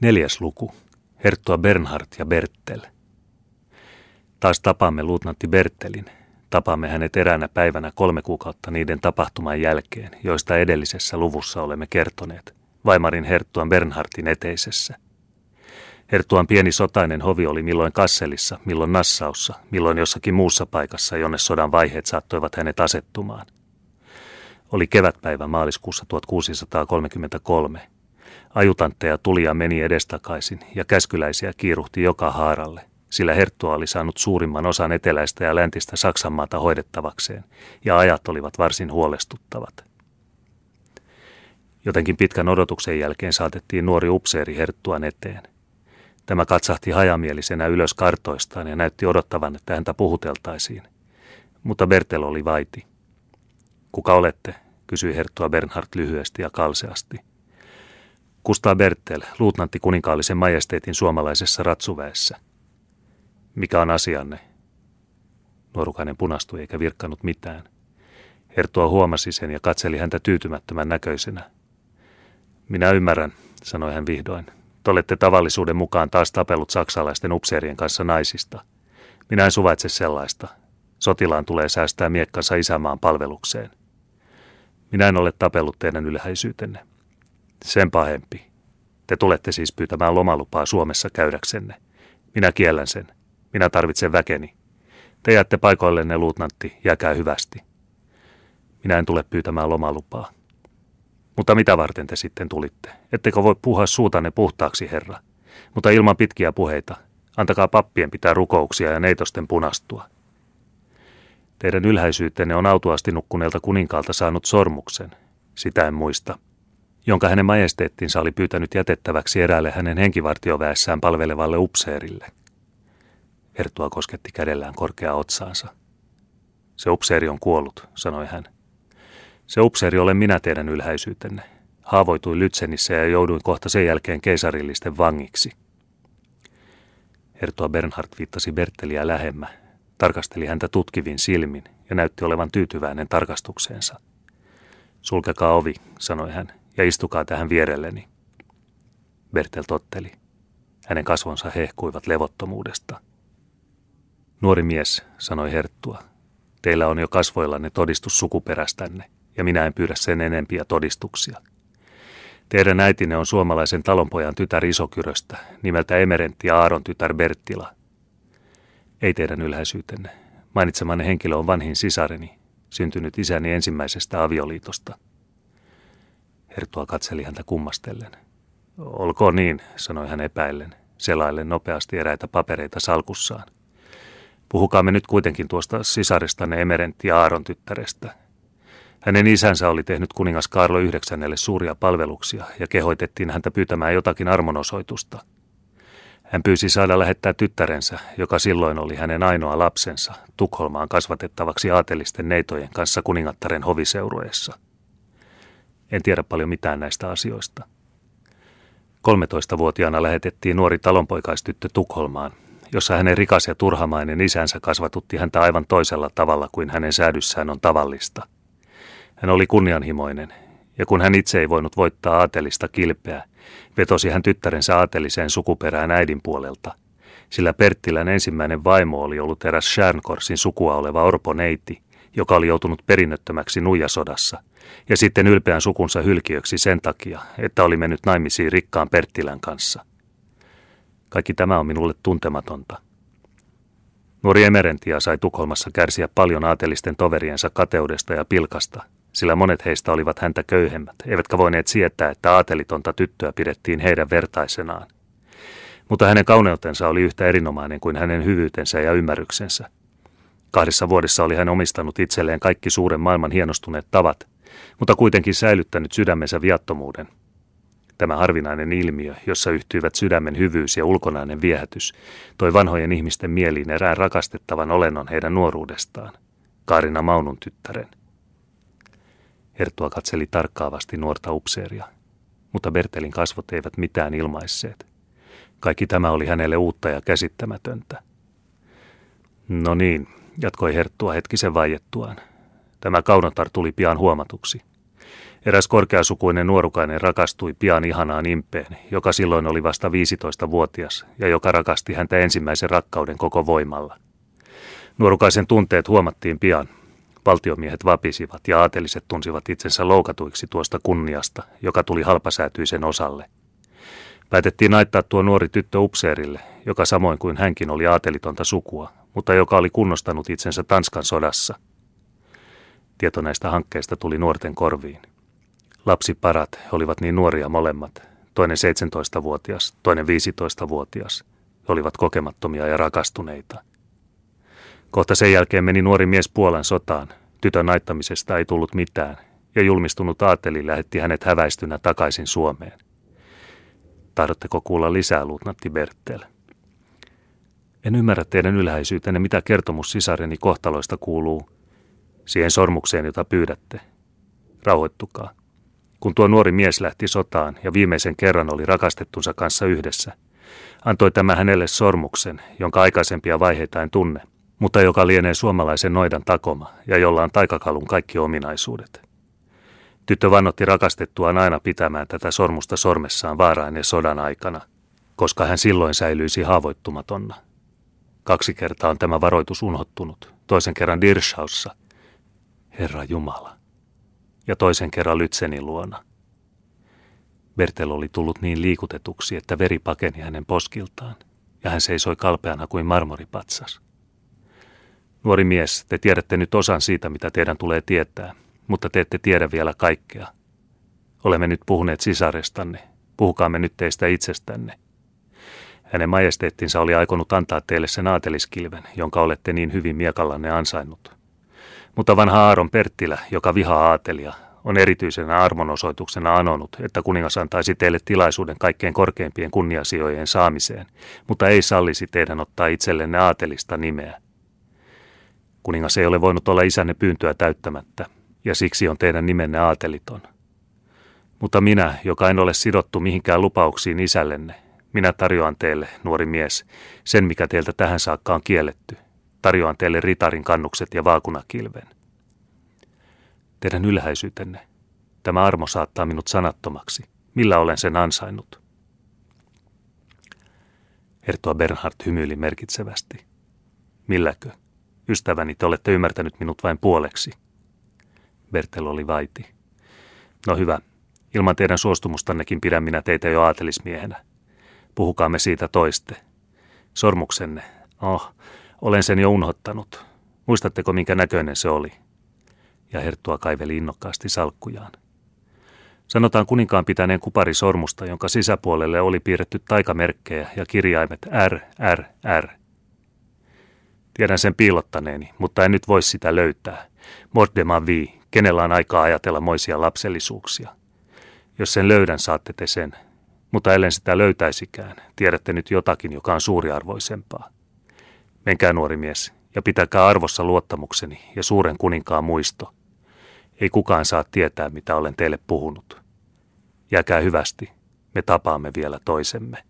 Neljäs luku. Herttua Bernhard ja Bertel. Taas tapaamme luutnantti Bertelin. Tapaamme hänet eräänä päivänä kolme kuukautta niiden tapahtuman jälkeen, joista edellisessä luvussa olemme kertoneet, Vaimarin Herttuan Bernhardin eteisessä. Herttuan pieni sotainen hovi oli milloin Kasselissa, milloin Nassaussa, milloin jossakin muussa paikassa, jonne sodan vaiheet saattoivat hänet asettumaan. Oli kevätpäivä maaliskuussa 1633. Ajutantteja tuli ja meni edestakaisin ja käskyläisiä kiiruhti joka haaralle, sillä Herttua oli saanut suurimman osan eteläistä ja läntistä Saksanmaata hoidettavakseen, ja ajat olivat varsin huolestuttavat. Jotenkin pitkän odotuksen jälkeen saatettiin nuori upseeri Herttuan eteen. Tämä katsahti hajamielisenä ylös kartoistaan ja näytti odottavan, että häntä puhuteltaisiin. Mutta Bertel oli vaiti. Kuka olette? kysyi Herttua Bernhard lyhyesti ja kalseasti. Kustaa Bertel, luutnantti kuninkaallisen majesteetin suomalaisessa ratsuväessä. Mikä on asianne? Nuorukainen punastui eikä virkkanut mitään. Herttua huomasi sen ja katseli häntä tyytymättömän näköisenä. Minä ymmärrän, sanoi hän vihdoin. Te olette tavallisuuden mukaan taas tapellut saksalaisten upseerien kanssa naisista. Minä en suvaitse sellaista. Sotilaan tulee säästää miekkansa isämaan palvelukseen. Minä en ole tapellut teidän ylhäisyytenne. Sen pahempi. Te tulette siis pyytämään lomalupaa Suomessa käydäksenne. Minä kiellän sen. Minä tarvitsen väkeni. Te jäätte paikoillenne, luutnantti, jääkää hyvästi. Minä en tule pyytämään lomalupaa. Mutta mitä varten te sitten tulitte? Ettekö voi puhua suutanne puhtaaksi, herra? Mutta ilman pitkiä puheita. Antakaa pappien pitää rukouksia ja neitosten punastua. Teidän ylhäisyytenne on autuasti nukkuneelta kuninkaalta saanut sormuksen. Sitä en muista jonka hänen majesteettinsa oli pyytänyt jätettäväksi eräälle hänen henkivartioväessään palvelevalle upseerille. Ertua kosketti kädellään korkeaa otsaansa. Se upseeri on kuollut, sanoi hän. Se upseeri olen minä teidän ylhäisyytenne. Haavoituin Lytsenissä ja jouduin kohta sen jälkeen keisarillisten vangiksi. Ertua Bernhard viittasi Berteliä lähemmä, tarkasteli häntä tutkivin silmin ja näytti olevan tyytyväinen tarkastukseensa. Sulkekaa ovi, sanoi hän ja istukaa tähän vierelleni. Bertel totteli. Hänen kasvonsa hehkuivat levottomuudesta. Nuori mies, sanoi Herttua, teillä on jo kasvoillanne todistus sukuperästänne, ja minä en pyydä sen enempiä todistuksia. Teidän äitinne on suomalaisen talonpojan tytär Isokyröstä, nimeltä Emerentti Aaron tytär Berttila. Ei teidän ylhäisyytenne. Mainitsemanne henkilö on vanhin sisareni, syntynyt isäni ensimmäisestä avioliitosta – Hertua katseli häntä kummastellen. Olkoon niin, sanoi hän epäillen, selaillen nopeasti eräitä papereita salkussaan. Puhukaamme nyt kuitenkin tuosta sisarestanne Emerentti Aaron tyttärestä. Hänen isänsä oli tehnyt kuningas Karlo IX suuria palveluksia ja kehoitettiin häntä pyytämään jotakin armonosoitusta. Hän pyysi saada lähettää tyttärensä, joka silloin oli hänen ainoa lapsensa, Tukholmaan kasvatettavaksi aatelisten neitojen kanssa kuningattaren hoviseurueessa – en tiedä paljon mitään näistä asioista. 13-vuotiaana lähetettiin nuori talonpoikaistyttö Tukholmaan, jossa hänen rikas ja turhamainen isänsä kasvatutti häntä aivan toisella tavalla kuin hänen säädyssään on tavallista. Hän oli kunnianhimoinen, ja kun hän itse ei voinut voittaa aatelista kilpeä, vetosi hän tyttärensä aateliseen sukuperään äidin puolelta, sillä Perttilän ensimmäinen vaimo oli ollut eräs Schärnkorsin sukua oleva orponeiti, joka oli joutunut perinnöttömäksi nuijasodassa – ja sitten ylpeän sukunsa hylkiöksi sen takia, että oli mennyt naimisiin rikkaan Perttilän kanssa. Kaikki tämä on minulle tuntematonta. Nuori Emerentia sai Tukholmassa kärsiä paljon aatelisten toveriensa kateudesta ja pilkasta, sillä monet heistä olivat häntä köyhemmät, eivätkä voineet sietää, että aatelitonta tyttöä pidettiin heidän vertaisenaan. Mutta hänen kauneutensa oli yhtä erinomainen kuin hänen hyvyytensä ja ymmärryksensä. Kahdessa vuodessa oli hän omistanut itselleen kaikki suuren maailman hienostuneet tavat, mutta kuitenkin säilyttänyt sydämensä viattomuuden. Tämä harvinainen ilmiö, jossa yhtyivät sydämen hyvyys ja ulkonainen viehätys, toi vanhojen ihmisten mieliin erään rakastettavan olennon heidän nuoruudestaan, Kaarina Maunun tyttären. Hertua katseli tarkkaavasti nuorta upseeria, mutta Bertelin kasvot eivät mitään ilmaisseet. Kaikki tämä oli hänelle uutta ja käsittämätöntä. No niin, jatkoi Herttua hetkisen vaiettuaan. Tämä kaunotar tuli pian huomatuksi. Eräs korkeasukuinen nuorukainen rakastui pian ihanaan impeen, joka silloin oli vasta 15-vuotias ja joka rakasti häntä ensimmäisen rakkauden koko voimalla. Nuorukaisen tunteet huomattiin pian. Valtiomiehet vapisivat ja aateliset tunsivat itsensä loukatuiksi tuosta kunniasta, joka tuli halpasäätyisen osalle. Päätettiin naittaa tuo nuori tyttö upseerille, joka samoin kuin hänkin oli aatelitonta sukua, mutta joka oli kunnostanut itsensä Tanskan sodassa. Tieto näistä hankkeista tuli nuorten korviin. Lapsiparat, he olivat niin nuoria molemmat, toinen 17-vuotias, toinen 15-vuotias. He olivat kokemattomia ja rakastuneita. Kohta sen jälkeen meni nuori mies Puolan sotaan. Tytön naittamisesta ei tullut mitään, ja julmistunut aateli lähetti hänet häväistynä takaisin Suomeen. Tahdotteko kuulla lisää, luutnantti Bertel? En ymmärrä teidän ylhäisyytenne, mitä kertomus sisareni kohtaloista kuuluu siihen sormukseen, jota pyydätte. Rauhoittukaa. Kun tuo nuori mies lähti sotaan ja viimeisen kerran oli rakastettunsa kanssa yhdessä, antoi tämä hänelle sormuksen, jonka aikaisempia vaiheita en tunne, mutta joka lienee suomalaisen noidan takoma ja jolla on taikakalun kaikki ominaisuudet. Tyttö vannotti rakastettuaan aina pitämään tätä sormusta sormessaan vaarainen sodan aikana, koska hän silloin säilyisi haavoittumatonna. Kaksi kertaa on tämä varoitus unhottunut, toisen kerran Dirschaussa. Herra Jumala. Ja toisen kerran Lytsenin luona. Bertel oli tullut niin liikutetuksi, että veri pakeni hänen poskiltaan, ja hän seisoi kalpeana kuin marmoripatsas. Nuori mies, te tiedätte nyt osan siitä, mitä teidän tulee tietää, mutta te ette tiedä vielä kaikkea. Olemme nyt puhuneet sisarestanne, puhukaamme nyt teistä itsestänne. Hänen majesteettinsa oli aikonut antaa teille sen aateliskilven, jonka olette niin hyvin miekallanne ansainnut. Mutta vanha Aaron Perttilä, joka vihaa aatelia, on erityisenä armonosoituksena anonut, että kuningas antaisi teille tilaisuuden kaikkein korkeimpien kunniasijojen saamiseen, mutta ei sallisi teidän ottaa itsellenne aatelista nimeä. Kuningas ei ole voinut olla isänne pyyntöä täyttämättä, ja siksi on teidän nimenne aateliton. Mutta minä, joka en ole sidottu mihinkään lupauksiin isällenne, minä tarjoan teille, nuori mies, sen mikä teiltä tähän saakka on kielletty. Tarjoan teille ritarin kannukset ja vaakunakilven. Teidän ylhäisyytenne. Tämä armo saattaa minut sanattomaksi. Millä olen sen ansainnut? Hertoa Bernhard hymyili merkitsevästi. Milläkö? Ystäväni, te olette ymmärtänyt minut vain puoleksi. Bertel oli vaiti. No hyvä, ilman teidän suostumustannekin pidän minä teitä jo aatelismiehenä. Puhukaamme siitä toiste. Sormuksenne. Oh, olen sen jo unhottanut. Muistatteko, minkä näköinen se oli? Ja Herttua kaiveli innokkaasti salkkujaan. Sanotaan kuninkaan pitäneen kupari sormusta, jonka sisäpuolelle oli piirretty taikamerkkejä ja kirjaimet R, R, R. Tiedän sen piilottaneeni, mutta en nyt voi sitä löytää. Mordema vi, kenellä on aikaa ajatella moisia lapsellisuuksia. Jos sen löydän, saatte te sen. Mutta ellen sitä löytäisikään, tiedätte nyt jotakin, joka on suuriarvoisempaa. Menkää nuori mies, ja pitäkää arvossa luottamukseni ja suuren kuninkaan muisto. Ei kukaan saa tietää, mitä olen teille puhunut. Jääkää hyvästi, me tapaamme vielä toisemme.